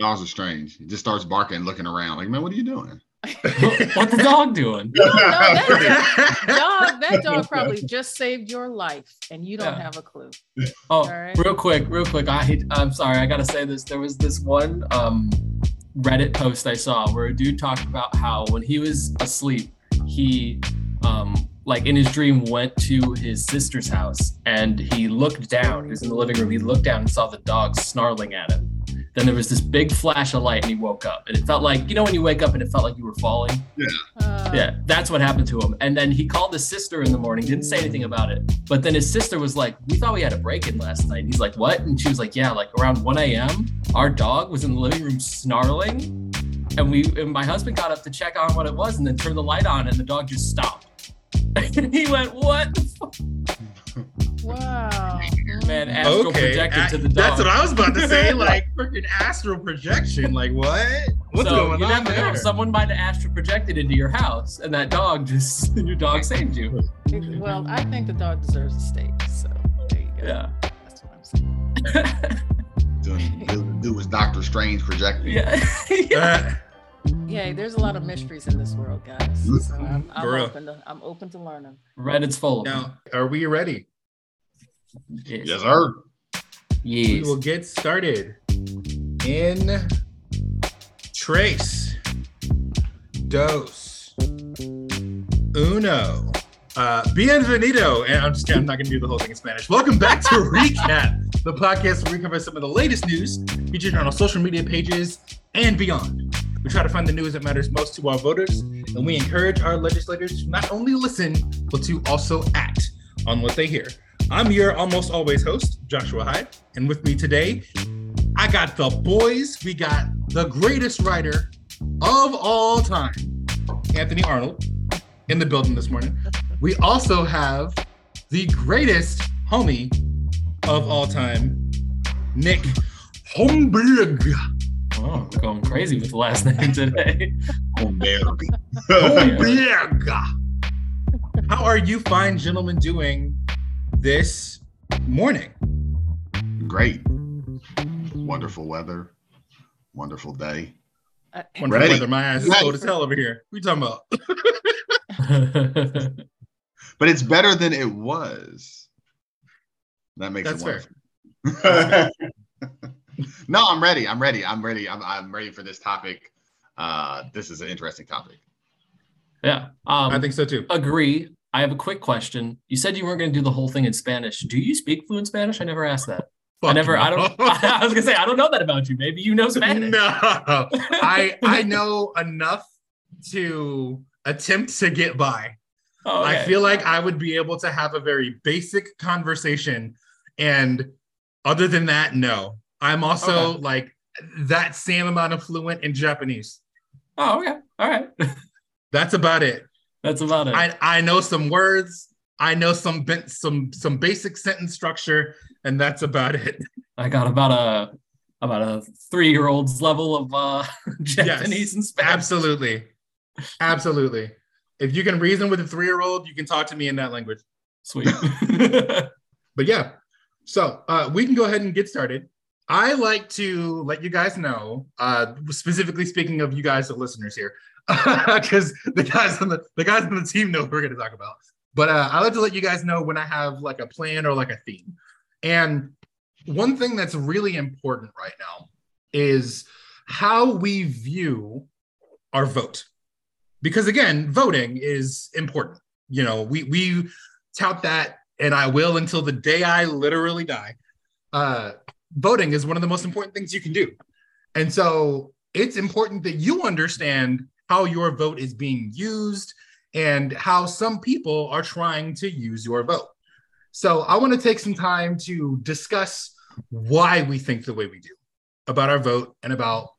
Dogs are strange. He just starts barking, looking around. Like, man, what are you doing? What's the dog doing? You don't that dog. That dog probably just saved your life, and you don't Yeah. have a clue. Oh, Alright. real quick, real quick. I hate, I'm sorry, I gotta say this. There was this one um, Reddit post I saw where a dude talked about how when he was asleep, he um, like in his dream went to his sister's house and he looked down. He was in the living room. He looked down and saw the dog snarling at him. Then there was this big flash of light and he woke up. And it felt like, you know, when you wake up and it felt like you were falling? Uh, Yeah, that's what happened to him. And then he called his sister in the morning, didn't say anything about it. But then his sister was like, We thought we had a break in last night. And he's like, What? And she was like, Yeah, like around 1 a.m., our dog was in the living room snarling. And we and my husband got up to check on what it was and then turned the light on and the dog just stopped. and he went, What the fuck? Wow. Man, astral okay, projected to the dog. that's what I was about to say. Like freaking astral projection. Like what? What's so going you on never know. Someone might have astral projected into your house and that dog just your dog saved you. Well, I think the dog deserves a steak. So there you go. Yeah. That's what I'm saying. Doing do, do Doctor Strange projecting. Yeah. Uh, Yeah, there's a lot of mysteries in this world, guys. So I'm, I'm open to I'm open to learning. Reddit's full now, are we ready? Yes. Yes, sir. We will get started in trace, dos, uno, uh, bienvenido. And I'm just kidding, I'm not going to do the whole thing in Spanish. Welcome back to Recap, the podcast where we cover some of the latest news featured on our social media pages and beyond. We try to find the news that matters most to our voters, and we encourage our legislators to not only listen, but to also act on what they hear. I'm your almost always host, Joshua Hyde, and with me today, I got the boys. We got the greatest writer of all time, Anthony Arnold, in the building this morning. We also have the greatest homie of all time, Nick Homberg. Oh, I'm going crazy with the last name today. Homberg. Homberg. How are you fine gentlemen doing this morning? Great. Wonderful weather. Wonderful day. Uh, Wonderful Ready. weather. My ass is cold as hell over here. What you talking about? But it's better than it was. That makes That's it fair. no, I'm ready. I'm ready. I'm ready. I'm, I'm ready for this topic. Uh, this is an interesting topic. yeah. Um, I think so too. agree. I have a quick question. You said you weren't going to do the whole thing in Spanish. Do you speak fluent Spanish? I never asked that. I never. no. I don't. I was gonna say I don't know that about you. Maybe you know Spanish. No, I I know enough to attempt to get by. Oh, I feel like I would be able to have a very basic conversation, and other than that, no. I'm also Okay. like that same amount of fluent in Japanese. Oh, okay. All right. That's about it. That's about it. I I know some words. I know some some some basic sentence structure, and that's about it. I got about a about a three year old's level of uh, Japanese and Spanish. Absolutely, absolutely. If you can reason with a three year old, you can talk to me in that language. Sweet. But yeah, so uh, we can go ahead and get started. I like to let you guys know, uh, specifically speaking of you guys, the listeners here, because the guys on the the guys on the team know what we're going to talk about. But uh, I like to let you guys know when I have like a plan or like a theme. And one thing that's really important right now is how we view our vote, because again, voting is important. You know, we we tout that, and I will until the day I literally die. Uh, voting is one of the most important things you can do. And so it's important that you understand how your vote is being used and how some people are trying to use your vote. So I want to take some time to discuss why we think the way we do about our vote and about,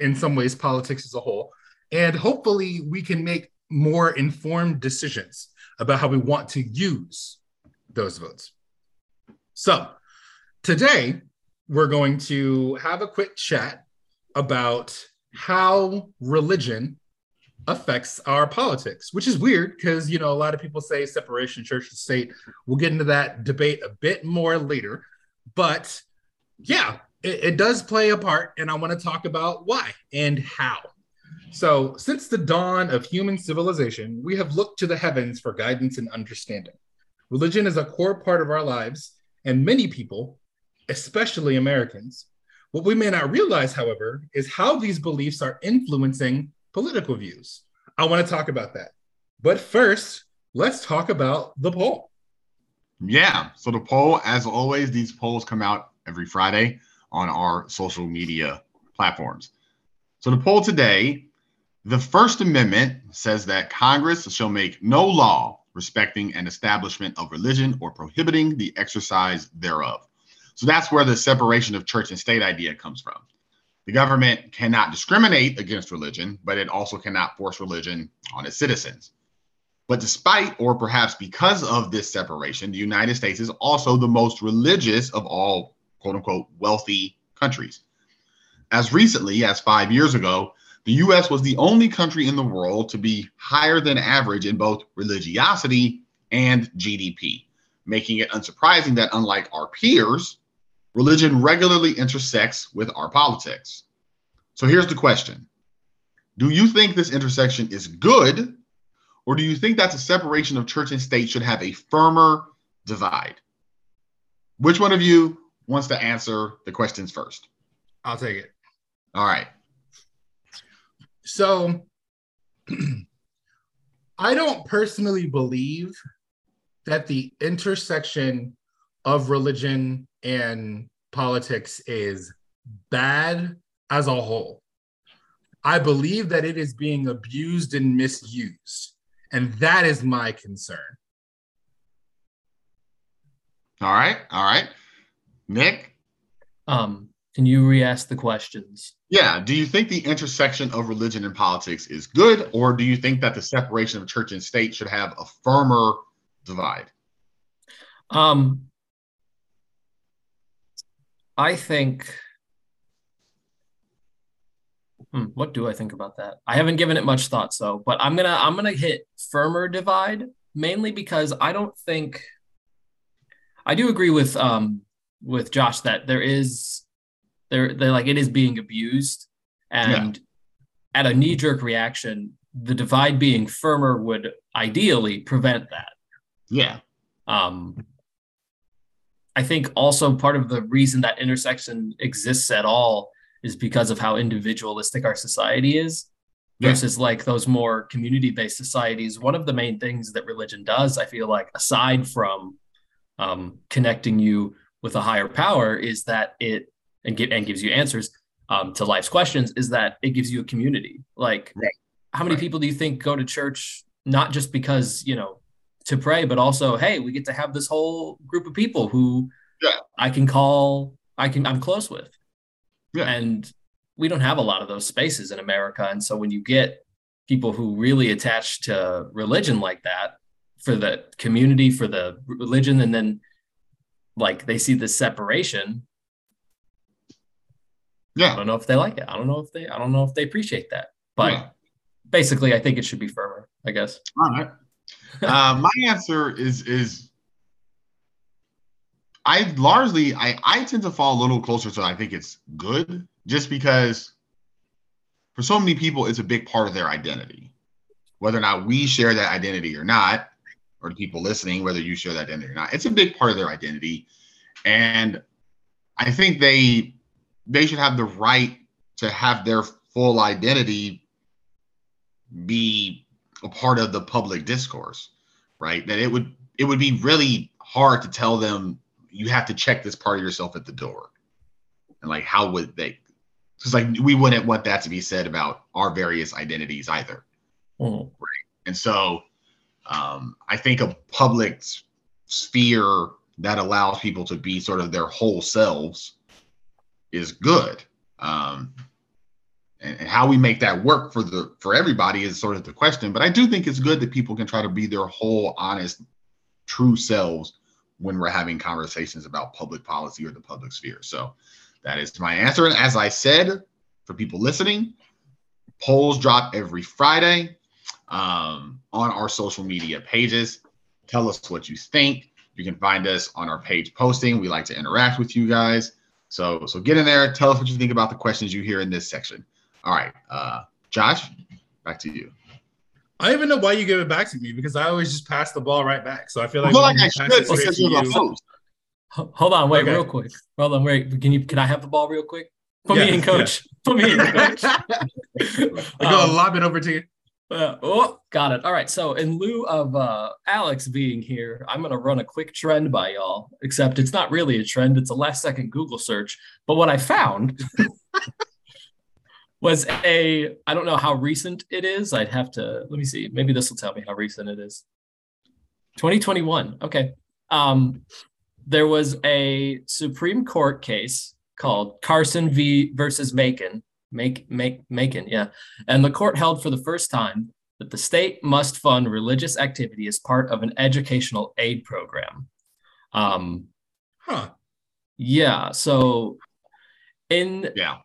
in some ways, politics as a whole. And hopefully we can make more informed decisions about how we want to use those votes. So today we're going to have a quick chat about how religion affects our politics, which is weird because you know a lot of people say separation church and state. We'll get into that debate a bit more later, but yeah, it, it does play a part, and I want to talk about why and how. So, since the dawn of human civilization, we have looked to the heavens for guidance and understanding. Religion is a core part of our lives, and many people, especially Americans, what we may not realize, however, is how these beliefs are influencing political views. I want to talk about that. But first, let's talk about the poll. Yeah. So the poll, as always, these polls come out every Friday on our social media platforms. So the poll today, the First Amendment says that Congress shall make no law respecting an establishment of religion or prohibiting the exercise thereof. So that's where the separation of church and state idea comes from. The government cannot discriminate against religion, but it also cannot force religion on its citizens. But despite, or perhaps because of this separation, the United States is also the most religious of all quote unquote wealthy countries. As recently as five years ago, the US was the only country in the world to be higher than average in both religiosity and GDP, making it unsurprising that, unlike our peers, religion regularly intersects with our politics. So here's the question Do you think this intersection is good or do you think that the separation of church and state should have a firmer divide? Which one of you wants to answer the questions first? I'll take it. All right. So I don't personally believe that the intersection of religion and politics is bad as a whole. I believe that it is being abused and misused. And that is my concern. All right. All right. Nick? Um, can you re-ask the questions? Yeah. Do you think the intersection of religion and politics is good, or do you think that the separation of church and state should have a firmer divide? Um, I think. Hmm, what do I think about that? I haven't given it much thought, so but I'm gonna I'm gonna hit firmer divide mainly because I don't think I do agree with um with Josh that there is there they like it is being abused and yeah. at a knee jerk reaction the divide being firmer would ideally prevent that. Yeah. Um I think also part of the reason that intersection exists at all is because of how individualistic our society is versus yeah. like those more community based societies. One of the main things that religion does, I feel like, aside from um, connecting you with a higher power, is that it and, get, and gives you answers um, to life's questions, is that it gives you a community. Like, right. how many right. people do you think go to church not just because, you know, to pray, but also, hey, we get to have this whole group of people who yeah. I can call, I can, I'm close with. Yeah. And we don't have a lot of those spaces in America. And so when you get people who really attach to religion like that for the community, for the religion, and then like they see the separation. Yeah. I don't know if they like it. I don't know if they I don't know if they appreciate that. But yeah. basically I think it should be firmer, I guess. All right. Uh, my answer is is I largely I I tend to fall a little closer to I think it's good just because for so many people it's a big part of their identity. Whether or not we share that identity or not, or the people listening, whether you share that identity or not, it's a big part of their identity. And I think they they should have the right to have their full identity be a part of the public discourse, right? That it would it would be really hard to tell them you have to check this part of yourself at the door. And like how would they because like we wouldn't want that to be said about our various identities either. Mm. Right. And so um, I think a public sphere that allows people to be sort of their whole selves is good. Um, and, how we make that work for the for everybody is sort of the question. But I do think it's good that people can try to be their whole, honest, true selves when we're having conversations about public policy or the public sphere. So that is my answer. And as I said, for people listening, polls drop every Friday um, on our social media pages. Tell us what you think. You can find us on our page posting. We like to interact with you guys. So so get in there. Tell us what you think about the questions you hear in this section. All right, uh, Josh, back to you. I don't even know why you give it back to me because I always just pass the ball right back. So I feel I like, feel like I should pass it because you're the you- host. Hold on, wait, Okay. real quick. Hold on, wait. Can you? Can I have the ball real quick? Put Yeah, me in, coach. Put me in, coach. I go Um, lob it over to you. Uh, oh, got it. All right. So, in lieu of uh, Alex being here, I'm going to run a quick trend by y'all, except it's not really a trend. It's a last second Google search. But what I found was a, I don't know how recent it is. I'd have to, let me see. Maybe this will tell me how recent it is. 2021. Okay. Um, there was a Supreme Court case called Carson v. versus Makin. Make, make, Makin. Yeah. And the court held for the first time that the state must fund religious activity as part of an educational aid program. Um, Huh. yeah. So, in Yeah.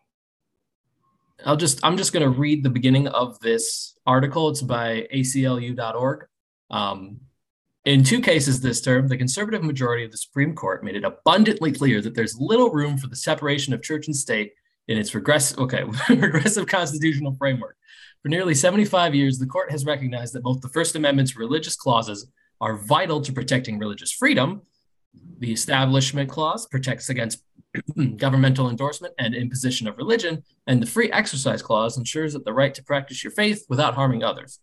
I'll just I'm just going to read the beginning of this article. It's by ACLU.org. Um, in two cases this term, the conservative majority of the Supreme Court made it abundantly clear that there's little room for the separation of church and state in its regressive, okay, regressive constitutional framework. For nearly 75 years, the court has recognized that both the First Amendment's religious clauses are vital to protecting religious freedom. The Establishment Clause protects against governmental endorsement and imposition of religion, and the Free Exercise Clause ensures that the right to practice your faith without harming others.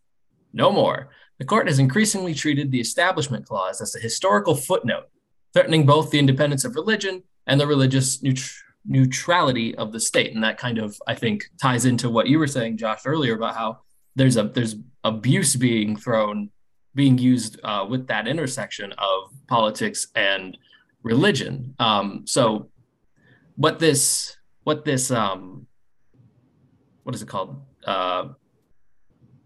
No more. The court has increasingly treated the Establishment Clause as a historical footnote, threatening both the independence of religion and the religious neut- neutrality of the state. And that kind of, I think, ties into what you were saying, Josh, earlier about how there's a there's abuse being thrown, being used uh, with that intersection of politics and religion. Um, so, what this what this um, what is it called? Uh,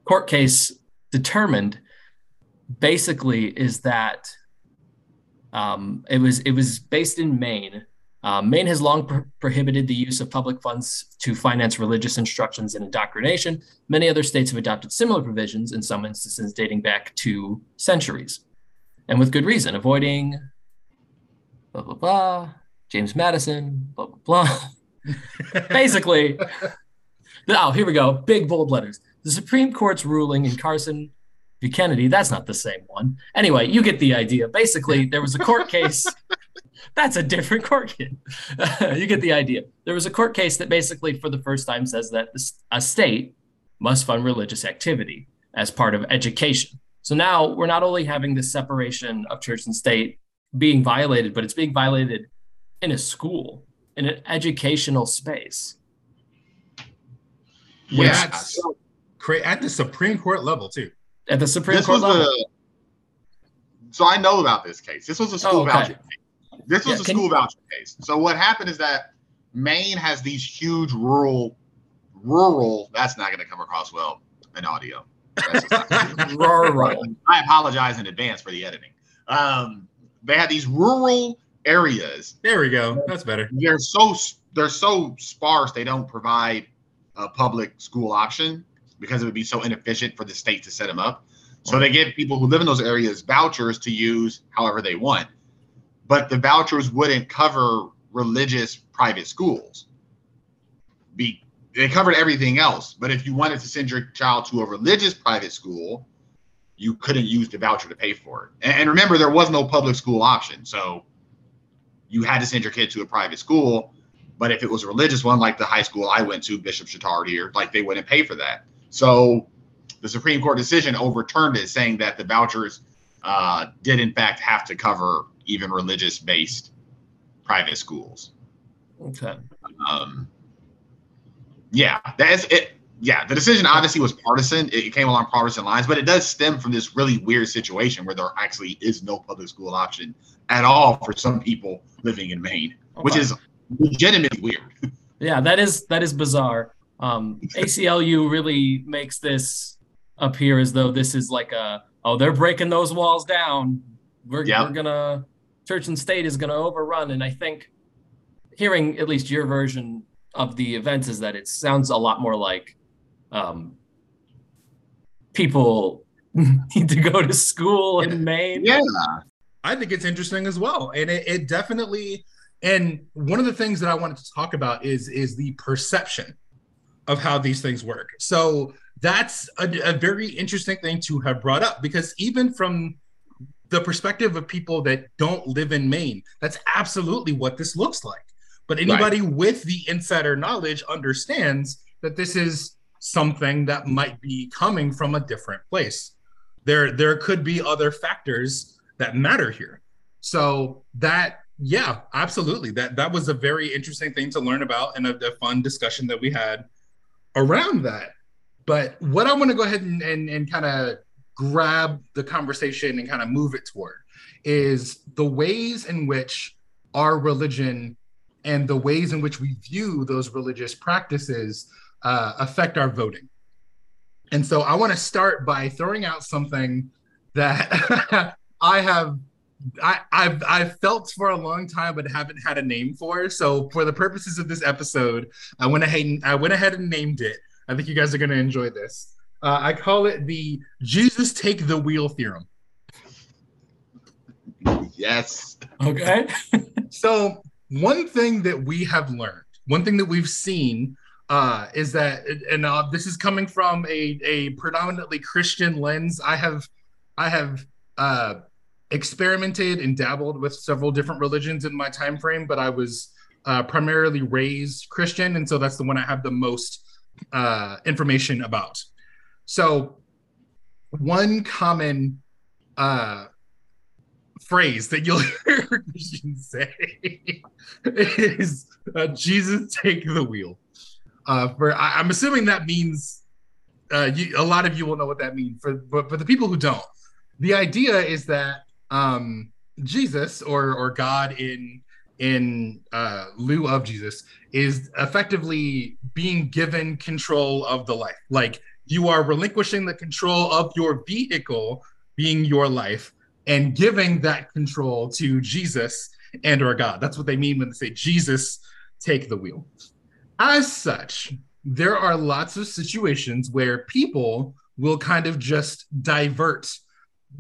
court case determined basically is that um, it was it was based in Maine. Uh, Maine has long pro- prohibited the use of public funds to finance religious instructions and indoctrination. Many other states have adopted similar provisions, in some instances dating back to centuries, and with good reason, avoiding blah blah blah. James Madison, blah blah blah. Basically, oh, here we go. Big bold letters. The Supreme Court's ruling in Carson v. Kennedy, that's not the same one. Anyway, you get the idea. Basically, there was a court case. That's a different court case. you get the idea. There was a court case that basically, for the first time, says that a state must fund religious activity as part of education. So now we're not only having this separation of church and state being violated, but it's being violated in a school, in an educational space. Yeah. That's cra- at the Supreme Court level too. At the Supreme this Court was level. a. So I know about this case. This was a school Oh, okay. voucher case. This was Yeah, a school you- voucher case. So what happened is that Maine has these huge rural, rural. That's not going to come across well in audio. That's just not- Rural. I apologize in advance for the editing. Um, they have these rural areas. There we go. That's better. They're so they're so sparse. They don't provide a public school option because it would be so inefficient for the state to set them up. So they give people who live in those areas vouchers to use however they want. But the vouchers wouldn't cover religious private schools. Be they covered everything else. But if you wanted to send your child to a religious private school, you couldn't use the voucher to pay for it. And, and remember, there was no public school option. So you had to send your kid to a private school. But if it was a religious one, like the high school I went to, Bishop Chatard here, like they wouldn't pay for that. So the Supreme Court decision overturned it, saying that the vouchers uh, did in fact have to cover even religious-based private schools. Okay. Um, yeah, that's it. Yeah, the decision obviously was partisan. It came along partisan lines, but it does stem from this really weird situation where there actually is no public school option at all for some people living in Maine, which is legitimately weird. Yeah, that is that is bizarre. Um, ACLU really makes this appear as though this is like a oh they're breaking those walls down. We're Yeah. we're gonna church and state is gonna overrun. And I think hearing at least your version of the events is that it sounds a lot more like um, people need to go to school in Maine. Yeah, I think it's interesting as well. And it, it definitely And one of the things that I wanted to talk about is is the perception of how these things work. So that's a, a very interesting thing to have brought up because even from the perspective of people that don't live in Maine, that's absolutely what this looks like. But anybody right. with the insider knowledge understands that this is something that might be coming from a different place. There, there could be other factors that matter here. So that, yeah, absolutely. That that was a very interesting thing to learn about and a, a fun discussion that we had around that. But what I want to go ahead and, and, and kind of grab the conversation and kind of move it toward is the ways in which our religion and the ways in which we view those religious practices uh, affect our voting. And so I want to start by throwing out something that I have I, have I've felt for a long time but haven't had a name for. So for the purposes of this episode, I went ahead and I went ahead and named it. I think you guys are going to enjoy this. Uh, I call it the Jesus take the wheel theorem. Yes. Okay. so one thing that we have learned, one thing that we've seen, uh, is that, and uh, this is coming from a a predominantly Christian lens. I have, I have uh, experimented and dabbled with several different religions in my time frame, but I was uh, primarily raised Christian, and so that's the one I have the most uh, information about. So, one common uh, phrase that you'll hear Christians say is uh, "Jesus, take the wheel." Uh, for I, am assuming that means uh, you, a lot of you will know what that means. For but for the people who don't, the idea is that um, Jesus or or God in in uh, lieu of Jesus is effectively being given control of the life. Like you are relinquishing the control of your vehicle being your life and giving that control to Jesus and or God. That's what they mean when they say Jesus take the wheel. As such, there are lots of situations where people will kind of just divert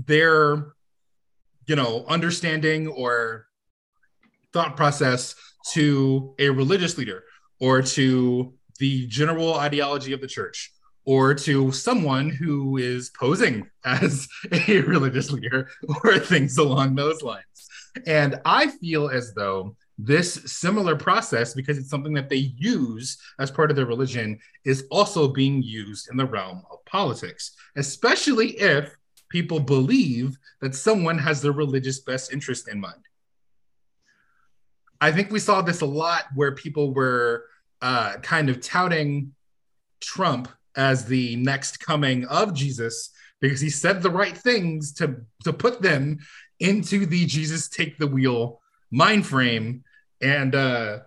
their you know understanding or thought process to a religious leader or to the general ideology of the church or to someone who is posing as a religious leader or things along those lines. And I feel as though this similar process, because it's something that they use as part of their religion, is also being used in the realm of politics, especially if people believe that someone has their religious best interest in mind. I think we saw this a lot where people were uh, kind of touting Trump as the next coming of Jesus because he said the right things to to put them into the Jesus take the wheel mind frame and uh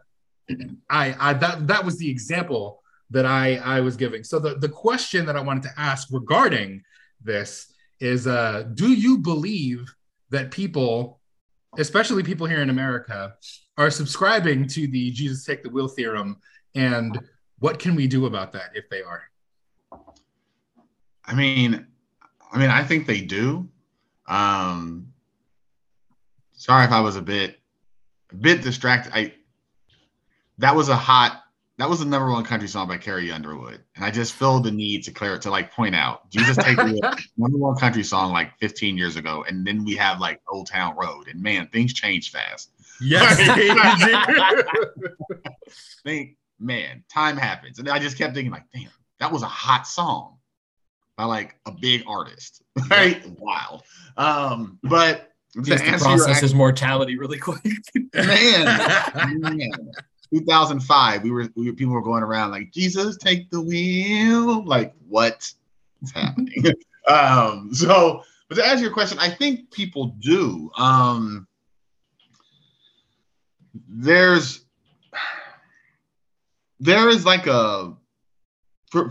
I I that that was the example that I I was giving. So the the question that I wanted to ask regarding this is uh do you believe that people especially people here in America are subscribing to the Jesus take the wheel theorem and what can we do about that if they are? I mean, I mean, I think they do. Um, sorry if I was a bit, a bit distracted. I that was a hot, that was the number one country song by Carrie Underwood, and I just feel the need to clear it to like point out Jesus take the number one country song like 15 years ago, and then we have like Old Town Road, and man, things change fast. Yes, think, man, time happens, and I just kept thinking like, damn, that was a hot song by like a big artist, right? Yeah. Wild. Um, but just to process his mortality really quick. man, man. 2005, we were, we people were going around like Jesus, take the wheel. Like what is happening? um, so, but to answer your question, I think people do. Um, there's there is like a for,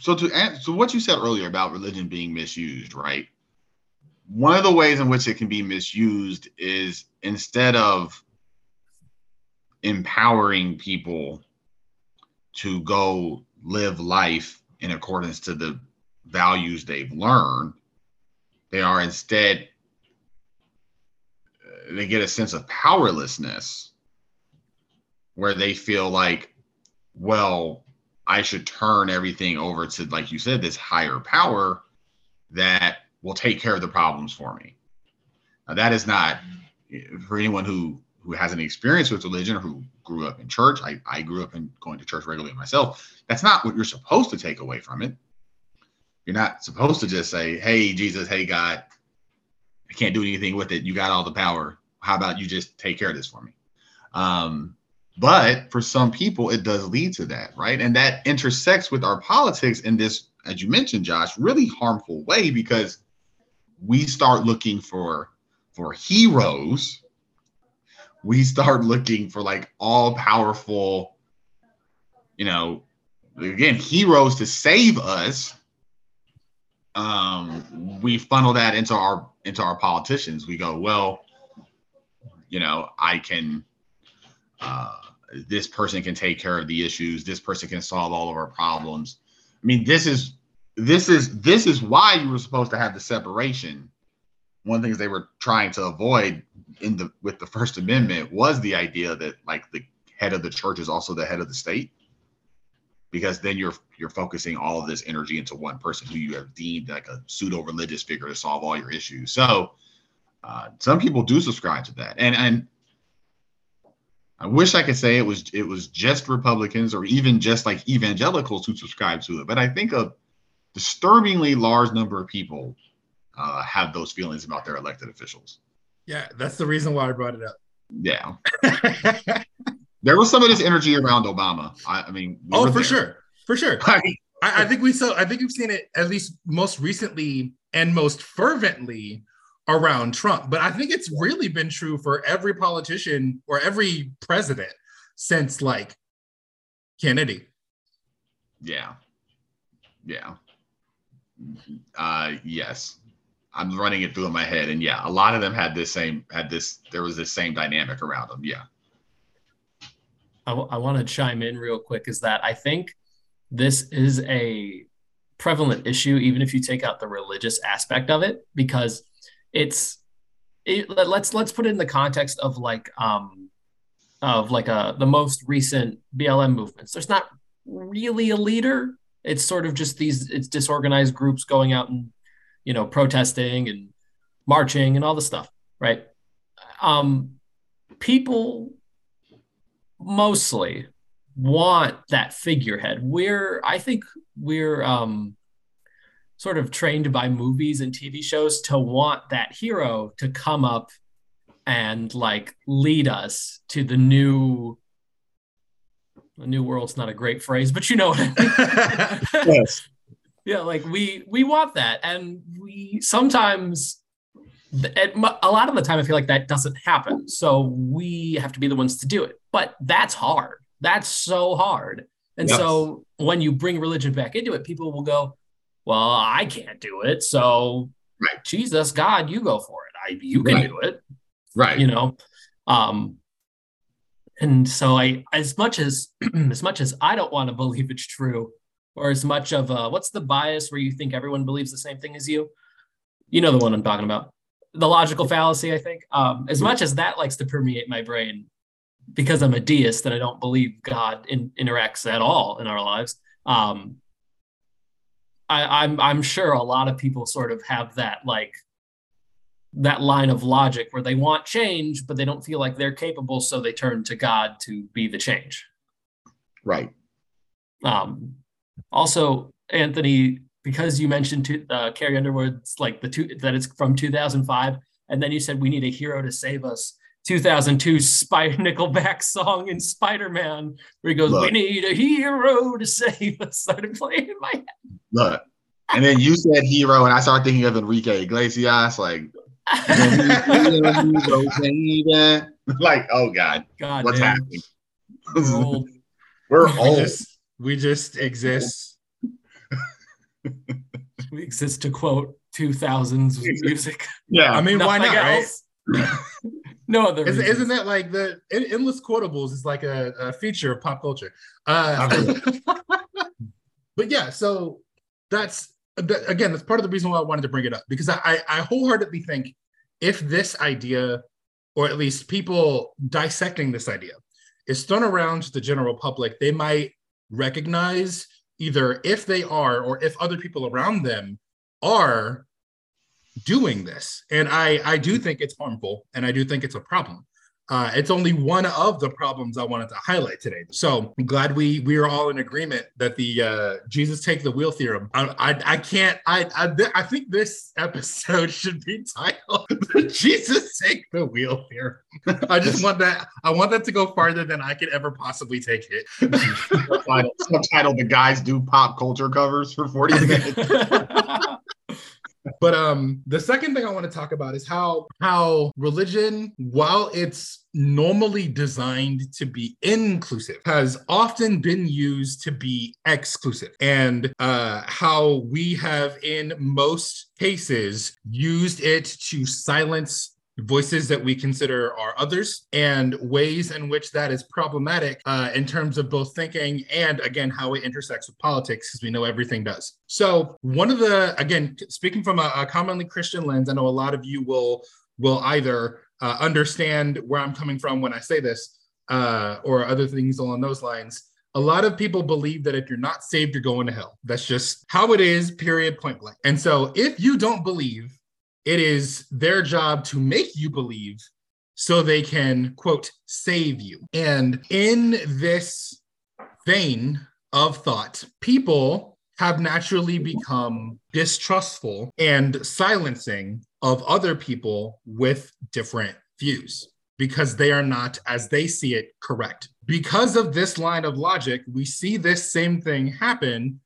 so to answer, so what you said earlier about religion being misused, right? One of the ways in which it can be misused is instead of empowering people to go live life in accordance to the values they've learned, they are instead uh, they get a sense of powerlessness where they feel like, well, I should turn everything over to, like you said, this higher power that will take care of the problems for me. Now, that is not for anyone who who has any experience with religion or who grew up in church. I, I grew up in going to church regularly myself. That's not what you're supposed to take away from it. You're not supposed to just say, "Hey Jesus, hey God, I can't do anything with it. You got all the power. How about you just take care of this for me?" Um, but for some people, it does lead to that, right? And that intersects with our politics in this, as you mentioned, Josh, really harmful way because we start looking for for heroes. We start looking for like all powerful, you know, again, heroes to save us. Um, we funnel that into our into our politicians. We go, well, you know, I can uh this person can take care of the issues this person can solve all of our problems i mean this is this is this is why you were supposed to have the separation. One of the things they were trying to avoid in the with the first amendment was the idea that like the head of the church is also the head of the state. Because then you're you're focusing all of this energy into one person who you have deemed like a pseudo religious figure to solve all your issues. So uh, some people do subscribe to that. And and I wish I could say it was it was just Republicans or even just like evangelicals who subscribe to it, but I think a disturbingly large number of people uh, have those feelings about their elected officials. Yeah, that's the reason why I brought it up. Yeah, there was some of this energy around Obama. I, I mean, we oh, for there. sure, for sure. I, I think we saw. I think we've seen it at least most recently and most fervently around Trump. But I think it's really been true for every politician or every president since like Kennedy. Yeah, yeah, uh, yes. I'm running it through in my head, and yeah, a lot of them had this same had this. There was this same dynamic around them. Yeah. I, w- I want to chime in real quick is that I think this is a prevalent issue, even if you take out the religious aspect of it, because it's it, let- let's let's put it in the context of like um of like a the most recent BLM movements. There's not really a leader. It's sort of just these it's disorganized groups going out and you know protesting and marching and all the stuff, right? Um people mostly want that figurehead. We're I think we're um sort of trained by movies and TV shows to want that hero to come up and like lead us to the new the new world's not a great phrase, but you know what I mean. Yes. yeah, like we we want that and we sometimes at a lot of the time I feel like that doesn't happen. So we have to be the ones to do it. But that's hard. That's so hard. And Yes. so when you bring religion back into it, people will go, "Well, I can't do it. So Right. Jesus, God, you go for it. I you can Right. do it." Right. You know. Um and so I as much as as much as I don't want to believe it's true or as much of uh what's the bias where you think everyone believes the same thing as you? You know the one I'm talking about. The logical fallacy, I think. Um, as much as that likes to permeate my brain, because I'm a deist and I don't believe God in, interacts at all in our lives. Um, I, I'm I'm sure a lot of people sort of have that like that line of logic where they want change, but they don't feel like they're capable, so they turn to God to be the change. Right. Um, also, Anthony, because you mentioned to, uh, Carrie Underwood's like the two that it's from 2005, and then you said we need a hero to save us. 2002 Spider Nickelback song in Spider Man, where he goes, "We need a hero to save us." Started playing in my head. Look. And then you said hero, and I started thinking of Enrique Iglesias, like, like, oh God, God, what's damn, happening? we're old. We're We old. just, we just exist. We exist to quote 2000s music. Yeah. I mean, why Nothing not? Right? else. no other. Isn't, isn't that like the en- endless quotables is like a, a feature of pop culture? Uh, but yeah, so that's that, again, that's part of the reason why I wanted to bring it up because I, I, wholeheartedly think if this idea, or at least people dissecting this idea, is thrown around to the general public, they might recognize either if they are or if other people around them are doing this. And I, I do mm-hmm. think it's harmful and I do think it's a problem. Uh, it's only one of the problems I wanted to highlight today. So I'm glad we we are all in agreement that the uh, Jesus take the wheel theorem. I I, I can't I, I I think this episode should be titled Jesus take the wheel theorem. I just want that I want that to go farther than I could ever possibly take it. subtitle, subtitle the guys do pop culture covers for 40 minutes. But um the second thing i want to talk about is how how religion while it's normally designed to be inclusive has often been used to be exclusive. And uh how we have in most cases used it to silence voices that we consider are others and ways in which that is problematic uh, in terms of both thinking and again how it intersects with politics because we know everything does. So one of the again speaking from a, a commonly christian lens i know a lot of you will will either uh, understand where i'm coming from when i say this uh, or other things along those lines. A lot of people believe that if you're not saved you're going to hell. That's just how it is period point blank. And so if you don't believe it is their job to make you believe so they can, quote, save you. And in this vein of thought, people have naturally become distrustful and silencing of other people with different views because they are not, as they see it, correct. Because of this line of logic, we see this same thing happen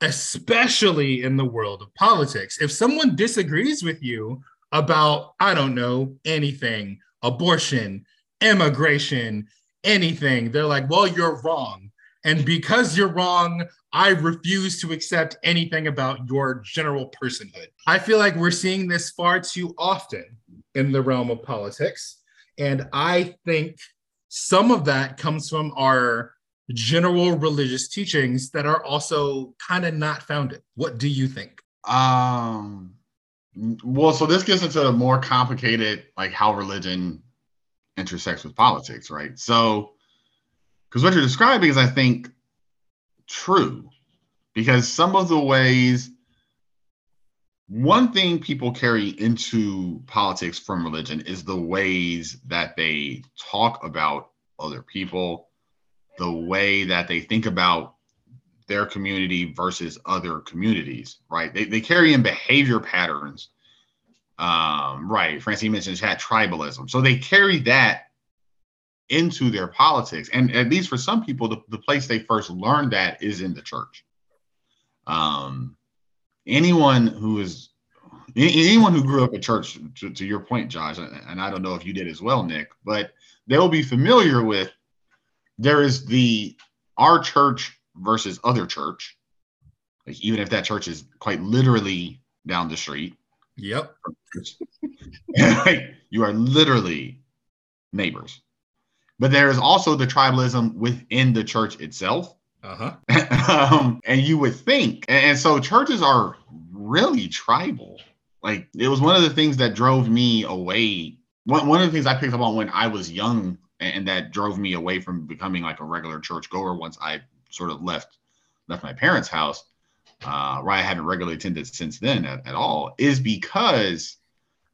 especially in the world of politics. If someone disagrees with you about, I don't know, anything, abortion, immigration, anything, they're like, well, you're wrong. And because you're wrong, I refuse to accept anything about your general personhood. I feel like we're seeing this far too often in the realm of politics. And I think some of that comes from our general religious teachings that are also kind of not founded. What do you think? Um, well, so this gets into a more complicated, like how religion intersects with politics, right? So, because what you're describing is, I think, true, because some of the ways, one thing people carry into politics from religion is the ways that they talk about other people the way that they think about their community versus other communities, right? They, they carry in behavior patterns. Um, right. Francine mentioned chat tribalism. So they carry that into their politics. And at least for some people, the, the place they first learned that is in the church. Um, anyone who is anyone who grew up at church, to, to your point, Josh, and I don't know if you did as well, Nick, but they'll be familiar with there is the our church versus other church. Like even if that church is quite literally down the street. Yep. you are literally neighbors. But there is also the tribalism within the church itself. Uh-huh. um, and you would think, and so churches are really tribal. Like it was one of the things that drove me away. One, one of the things I picked up on when I was young and that drove me away from becoming like a regular church goer once I sort of left left my parents' house, uh, where I haven't regularly attended since then at, at all, is because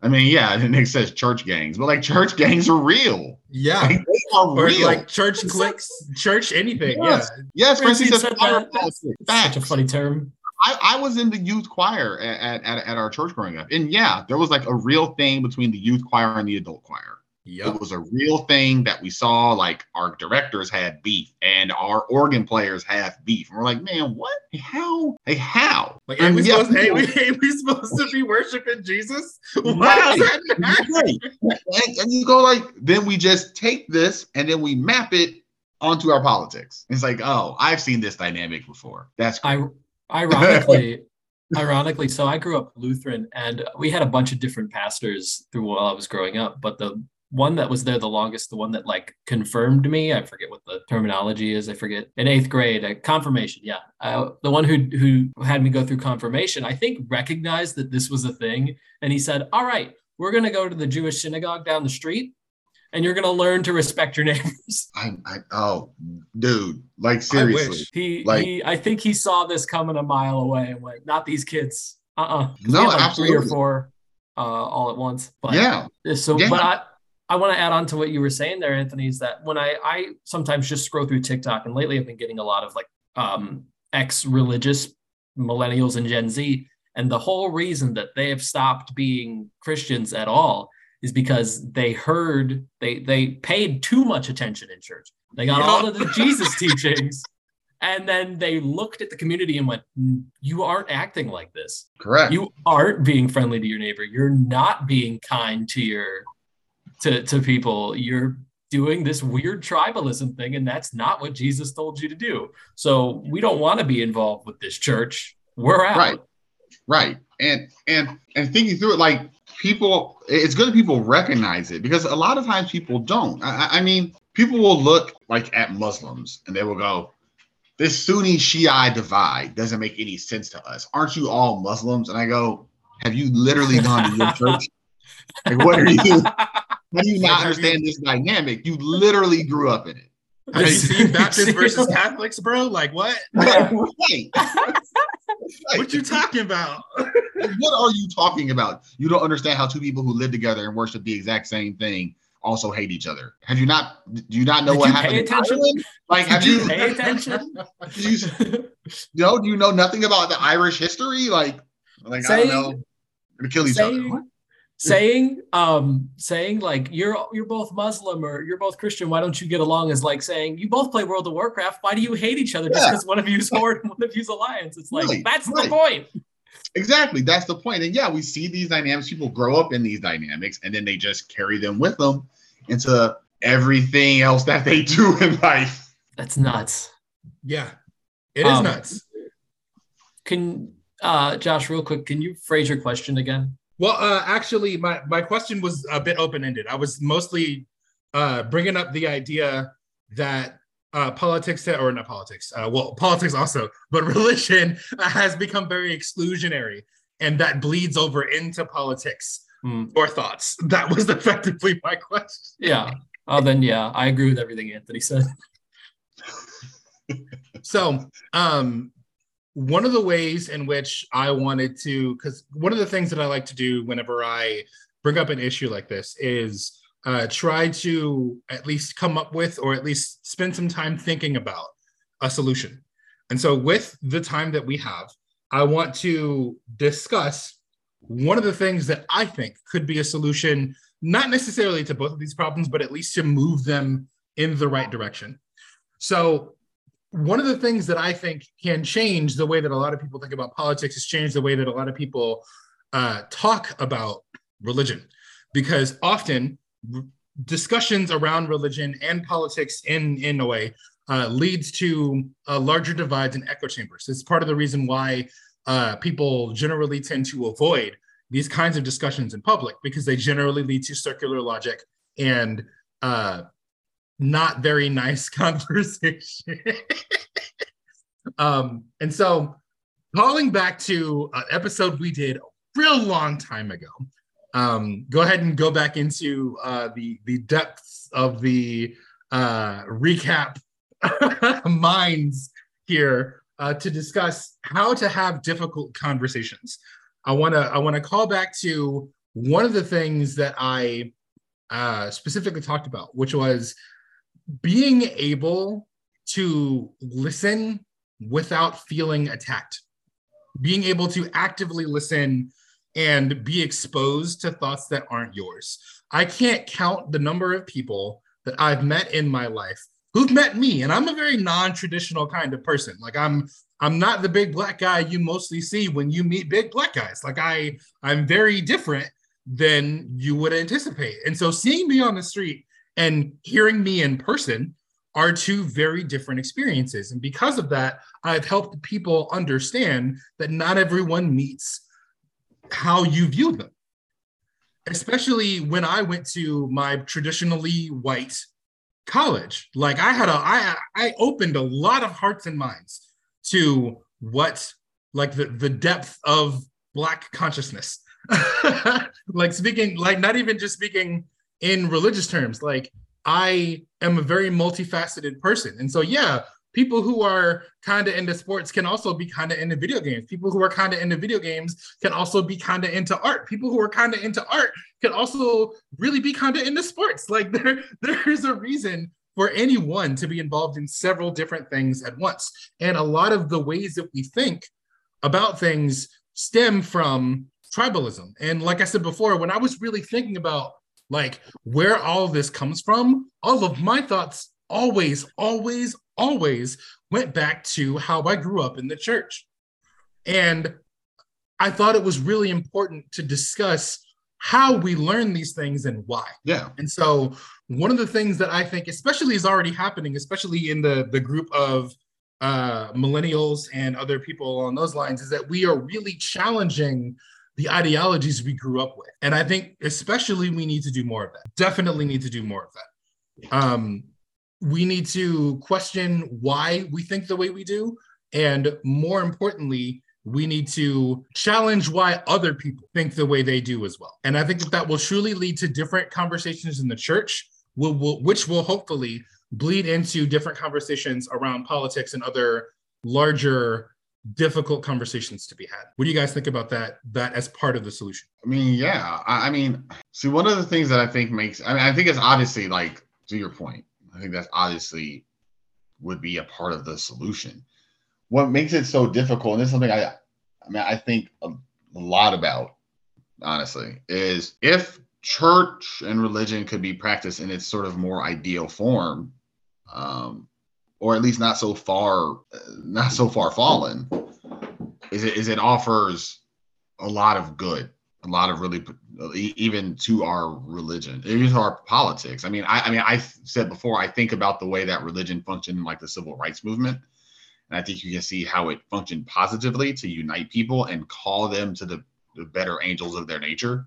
I mean, yeah, Nick says church gangs, but like church gangs are real. Yeah, like, they are or real. like church cliques, church anything. Yes. Yeah, yes. Said that. That's such a funny term. I, I was in the youth choir at, at, at our church growing up, and yeah, there was like a real thing between the youth choir and the adult choir. Yep. It was a real thing that we saw. Like our directors had beef and our organ players have beef. And we're like, man, what? How? Hey, how? Like, ain't we, yeah, supposed, ain't, we, ain't we supposed to be worshiping Jesus? Why Right. does that? Right. and, and you go like, then we just take this and then we map it onto our politics. It's like, oh, I've seen this dynamic before. That's I ironically ironically so i grew up lutheran and we had a bunch of different pastors through while i was growing up but the one that was there the longest the one that like confirmed me i forget what the terminology is i forget in eighth grade uh, confirmation yeah uh, the one who who had me go through confirmation i think recognized that this was a thing and he said all right we're going to go to the jewish synagogue down the street and you're gonna learn to respect your neighbors. I, I oh, dude, like seriously. He, Like- he, I think he saw this coming a mile away and went, "Not these kids." Uh, uh No, three or four, uh, all at once. But yeah, So, Yeah. but I, I want to add on to what you were saying there, Anthony, is that when I, I sometimes just scroll through TikTok, and lately I've been getting a lot of like um, ex-religious millennials and Gen Z, and the whole reason that they have stopped being Christians at all is because they heard they they paid too much attention in church. They got all of the Jesus teachings, and then they looked at the community and went, "Mm, "You aren't acting like this." correct. you aren't being friendly to your neighbor you're not being kind to your to to people you're doing this weird tribalism thing and that's not what jesus told you to do. So we don't want to be involved with this church. We're out. Right. right. And and and thinking through it like people it's good that people recognize it because a lot of times people don't. I, I- mean people will look like at muslims and they will go this sunni shiite divide doesn't make any sense to us. Aren't you all muslims? And i go have you literally gone to your church? Like what are you how do you not Have you- understand this dynamic you literally grew up in it Have you seen Seriously. Baptists versus Catholics, bro? Like what? Yeah. right. What you talking about? what are you talking about? You don't understand how two people who live together and worship the exact same thing also hate each other. Have you not? Do you not know Did what you happened? pay attention? Ireland? Like, have Did you you? pay attention do you know? Do you know nothing about the Irish history? Like, like I don't know. Gonna kill each other. Saying, saying um saying like you're you're both muslim or you're both christian why don't you get along is like saying you both play world of warcraft why do you hate each other just because one of you's horde and one of you's alliance it's like Right, that's right. the point Exactly. That's the point. And yeah, we see these dynamics. People grow up in these dynamics, and then they just carry them with them into everything else that they do in life. that's nuts Yeah, it is Um, nuts. can uh josh real quick can you phrase your question again Well, uh, actually, my my question was a bit open ended. I was mostly uh, bringing up the idea that uh, politics, or not politics, uh, well, politics also, but religion has become very exclusionary, and that bleeds over into politics. Hmm. Your thoughts? That was effectively my question. yeah oh then yeah i agree with everything anthony said So, um, one of the ways in which I wanted to, because one of the things that I like to do whenever I bring up an issue like this is uh, try to at least come up with, or at least spend some time thinking about a solution. And so, with the time that we have, I want to discuss one of the things that I think could be a solution, not necessarily to both of these problems, but at least to move them in the right direction. So, one of the things that I think can change the way that a lot of people think about politics is change the way that a lot of people uh, talk about religion, because often r- discussions around religion and politics, in in a way, uh, leads to larger divides and echo chambers. It's part of the reason why uh, people generally tend to avoid these kinds of discussions in public because they generally lead to circular logic and uh, not very nice conversation. um, and so, calling back to an episode we did a real long time ago, um, go ahead and go back into uh, the the depths of the uh, recap minds here uh, to discuss how to have difficult conversations. I want to I want to call back to one of the things that I uh, specifically talked about, which was being able to listen without feeling attacked, being able to actively listen and be exposed to thoughts that aren't yours. I can't count the number of people that I've met in my life who've met me, and I'm a very non-traditional kind of person. Like I'm I'm not the big black guy you mostly see when you meet big black guys. Like I I'm very different than you would anticipate. And so seeing me on the street and hearing me in person are two very different experiences. And because of that, I've helped people understand that not everyone meets how you view them. Especially when I went to my traditionally white college. Like I had a I I opened a lot of hearts and minds to what like the the depth of black consciousness. like speaking like not even just speaking in religious terms. Like I am a very multifaceted person. And so, yeah, people who are kind of into sports can also be kind of into video games. People who are kind of into video games can also be kind of into art. People who are kind of into art can also really be kind of into sports. Like there, there's a reason for anyone to be involved in several different things at once. And a lot of the ways that we think about things stem from tribalism. And like I said before, when I was really thinking about like where all this comes from, all of my thoughts always, always, always went back to how I grew up in the church. And I thought it was really important to discuss how we learn these things and why. Yeah. And so one of the things that I think especially is already happening, especially in the the group of uh, millennials and other people on those lines, is that we are really challenging the ideologies we grew up with. And I think especially we need to do more of that. Definitely need to do more of that. Um, we need to question why we think the way we do. And more importantly, we need to challenge why other people think the way they do as well. And I think that that will truly lead to different conversations in the church, will, will, which will hopefully bleed into different conversations around politics and other larger difficult conversations to be had. What do you guys think about that? That as part of the solution? I mean, yeah. I, I mean, see, one of the things that I think makes, I mean, I think it's obviously like to your point. I think that's obviously would be a part of the solution. What makes it so difficult, and this is something I, I mean, I think a, a lot about, honestly, is if church and religion could be practiced in its sort of more ideal form, um, or at least not so far, not so far fallen, is it is it offers a lot of good, a lot of really, even to our religion, even to our politics. I mean, I, I mean, I said before, I think about the way that religion functioned like the civil rights movement. And I think you can see how it functioned positively to unite people and call them to the, the better angels of their nature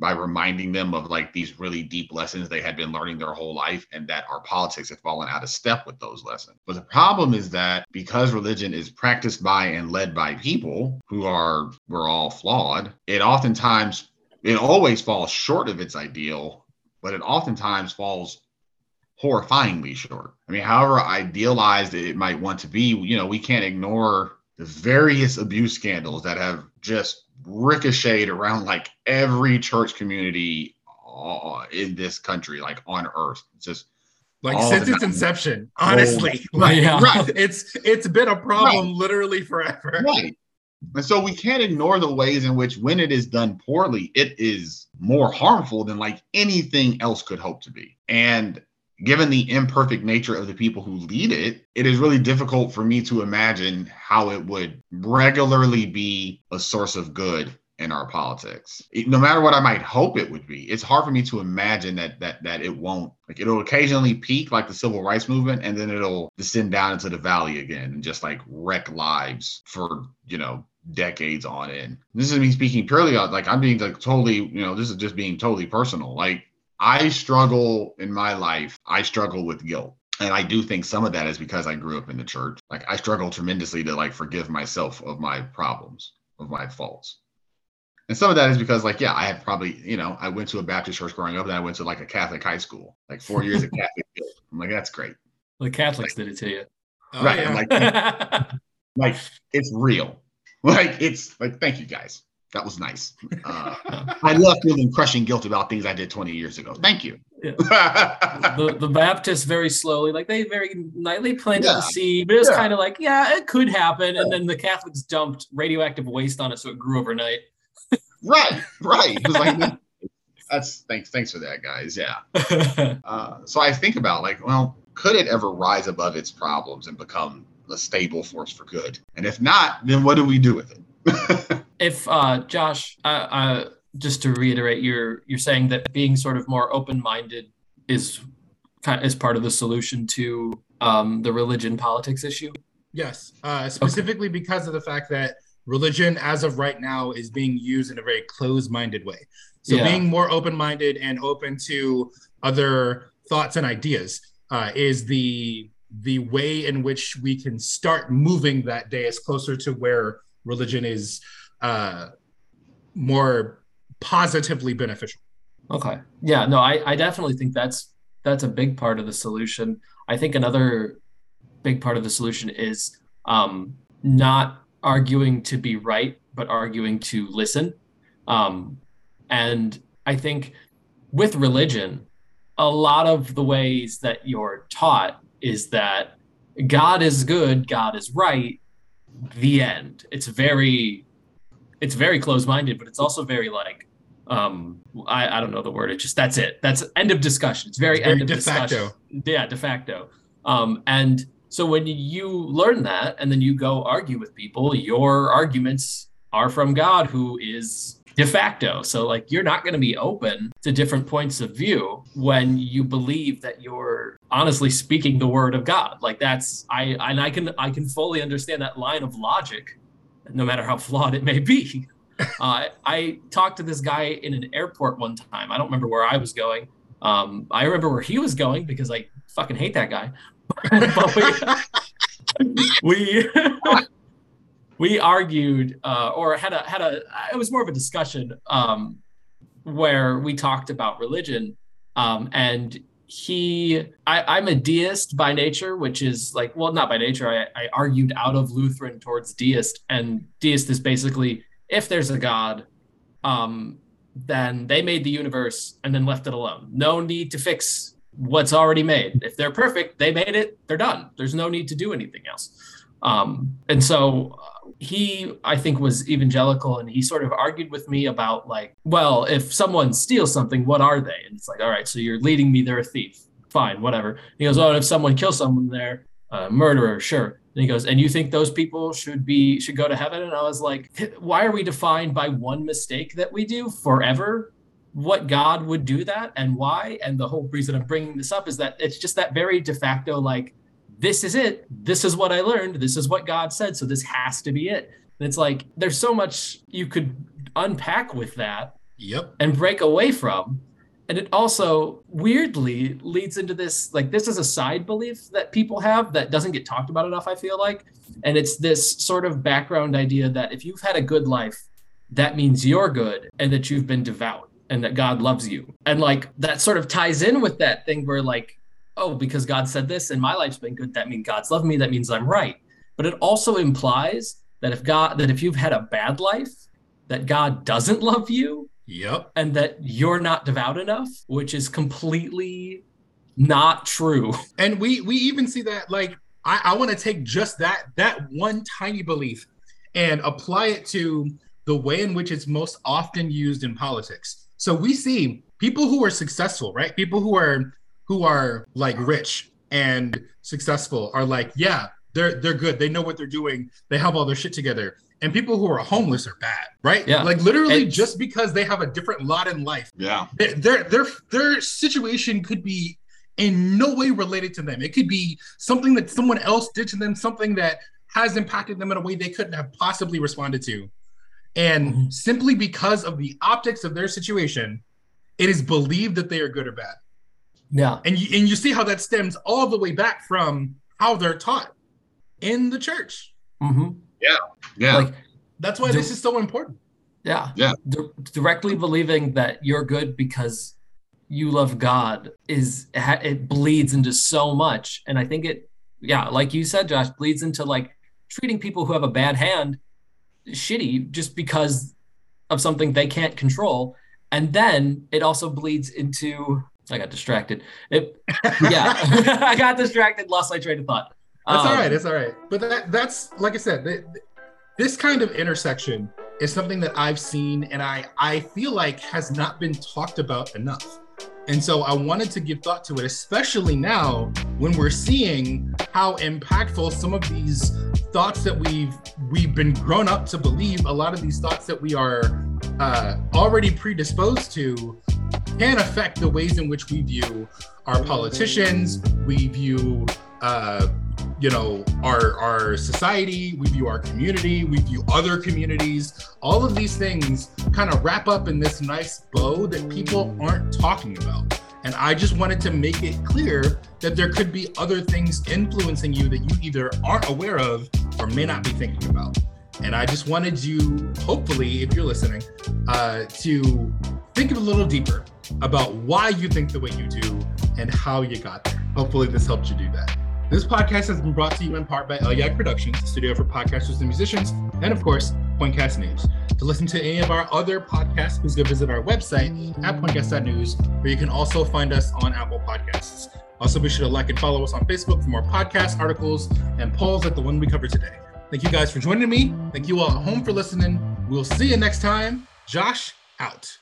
by reminding them of like these really deep lessons they had been learning their whole life and that our politics had fallen out of step with those lessons. But the problem is that because religion is practiced by and led by people who are we're all flawed, it oftentimes it always falls short of its ideal, but it oftentimes falls horrifyingly short. I mean, however idealized it might want to be, you know, we can't ignore various abuse scandals that have just ricocheted around like every church community uh, in this country, like on earth. It's just like since its inception, honestly. Oh, like, yeah. right. It's it's been a problem right. literally forever. Right. And so we can't ignore the ways in which when it is done poorly, it is more harmful than like anything else could hope to be. And given the imperfect nature of the people who lead it, it is really difficult for me to imagine how it would regularly be a source of good in our politics. no matter what I might hope it would be, it's hard for me to imagine that that that it won't. Like it'll occasionally peak like the civil rights movement, and then it'll descend down into the valley again and just like wreck lives for you know decades on end. This is me speaking purely like I'm being like totally, you know, this is just being totally personal. Like I struggle in my life, I struggle with guilt. And I do think some of that is because I grew up in the church. Like I struggle tremendously to like forgive myself of my problems, of my faults. And some of that is because, like, yeah, I had probably, you know, I went to a Baptist church growing up and I went to like a Catholic high school, like four years of Catholic guilt. I'm like, that's great. The Catholics did it to you. Oh, right. Yeah. I'm like, like, it's real. Like, it's like, thank you guys. That was nice. Uh, I love feeling crushing guilt about things I did 20 years ago. Thank you. Yeah. the, the Baptists very slowly, like they very nightly planted yeah. the seed, but it was yeah. kind of like, yeah, it could happen. And then the Catholics dumped radioactive waste on it, so it grew overnight. right, right. It was like, that's thanks, thanks for that, guys. Yeah. Uh, so I think about like, well, could it ever rise above its problems and become a stable force for good? And if not, then what do we do with it? if uh, Josh, uh, uh, just to reiterate, you're you're saying that being sort of more open minded is kind of, is part of the solution to um, the religion politics issue. Yes, uh, specifically okay. because of the fact that religion, as of right now, is being used in a very closed minded way. So yeah. being more open minded and open to other thoughts and ideas uh, is the the way in which we can start moving that day as closer to where religion is uh, more positively beneficial. Okay. Yeah, no, I, I definitely think that's that's a big part of the solution. I think another big part of the solution is um, not arguing to be right, but arguing to listen. Um, and I think with religion, a lot of the ways that you're taught is that God is good, God is right, the end. It's very it's very close-minded, but it's also very like um I, I don't know the word. It's just that's it. That's end of discussion. It's very, It's very end of de discussion. facto. Yeah, de facto. Um and so when you learn that and then you go argue with people, your arguments are from God who is de facto. So like you're not going to be open to different points of view when you believe that you're honestly speaking the word of God. Like that's I and I can I can fully understand that line of logic no matter how flawed it may be. Uh, I talked to this guy in an airport one time. I don't remember where I was going. Um, I remember where he was going because I fucking hate that guy. we we, we argued uh, or had a had a it was more of a discussion um, where we talked about religion um, and he I, i'm a deist by nature which is like well not by nature I, I argued out of lutheran towards deist and deist is basically if there's a god um, then they made the universe and then left it alone. No need to fix what's already made. If they're perfect they made it they're done. There's no need to do anything else. Um, and so he i think was evangelical and he sort of argued with me about like well if someone steals something what are they? And it's like all right so you're leading me they're a thief. Fine whatever. He goes oh if someone kills someone they're a murderer sure. And he goes and you think those people should be should go to heaven? And i was like why are we defined by one mistake that we do forever? What god would do that and why? And the whole reason i'm bringing this up is that it's just that very de facto like this is it. This is what I learned. This is what God said. So this has to be it. And it's like there's so much you could unpack with that Yep. and break away from. And it also weirdly leads into this like, this is a side belief that people have that doesn't get talked about enough, I feel like. And it's this sort of background idea that if you've had a good life, that means you're good and that you've been devout and that God loves you. And like that sort of ties in with that thing where like, oh, because God said this and my life's been good, that means God's loved me, that means I'm right. But it also implies that if God that if you've had a bad life, that God doesn't love you Yep. and that you're not devout enough, which is completely not true. And we we even see that like I, I want to take just that that one tiny belief and apply it to the way in which it's most often used in politics. So we see people who are successful, right? People who are who are like rich and successful are like, yeah, they're they're good. They know what they're doing. They have all their shit together. And people who are homeless are bad, right? Yeah. Like literally And- just because they have a different lot in life Yeah. their their their, their situation could be in no way related to them. It could be something that someone else did to them, something that has impacted them in a way they couldn't have possibly responded to. And Mhm. simply because of the optics of their situation, it is believed that they are good or bad. Yeah. And you, and you see how that stems all the way back from how they're taught in the church. hmm Yeah. Like, That's why Do- this is so important. yeah. Yeah. Di- directly believing that you're good because you love God is it bleeds into so much, and I think it, yeah, like you said, Josh, bleeds into like treating people who have a bad hand shitty just because of something they can't control, and then it also bleeds into. I got distracted. It, yeah, I got distracted, lost my train of thought. That's all Um, right. It's all right. But that that's like I said, th- this kind of intersection is something that I've seen and I I feel like has not been talked about enough. And so I wanted to give thought to it, especially now when we're seeing how impactful some of these thoughts that we've we've been grown up to believe, a lot of these thoughts that we are uh, already predisposed to can affect the ways in which we view our politicians, we view uh, you know our our society we view our community we view other communities. All of these things kind of wrap up in this nice bow that people aren't talking about. And i just wanted to make it clear that there could be other things influencing you that you either aren't aware of or may not be thinking about and i just wanted you hopefully if you're listening uh, to think a little deeper about why you think the way you do and how you got there. Hopefully, this helped you do that. This podcast has been brought to you in part by Elyag Productions, studio for podcasters and musicians, and of course, Pointcast News. To listen to any of our other podcasts, please go visit our website at pointcast.news, where you can also find us on Apple Podcasts. Also, be sure to like and follow us on Facebook for more podcasts, articles, and polls like the one we covered today. Thank you guys for joining me. Thank you all at home for listening. We'll see you next time. Josh out.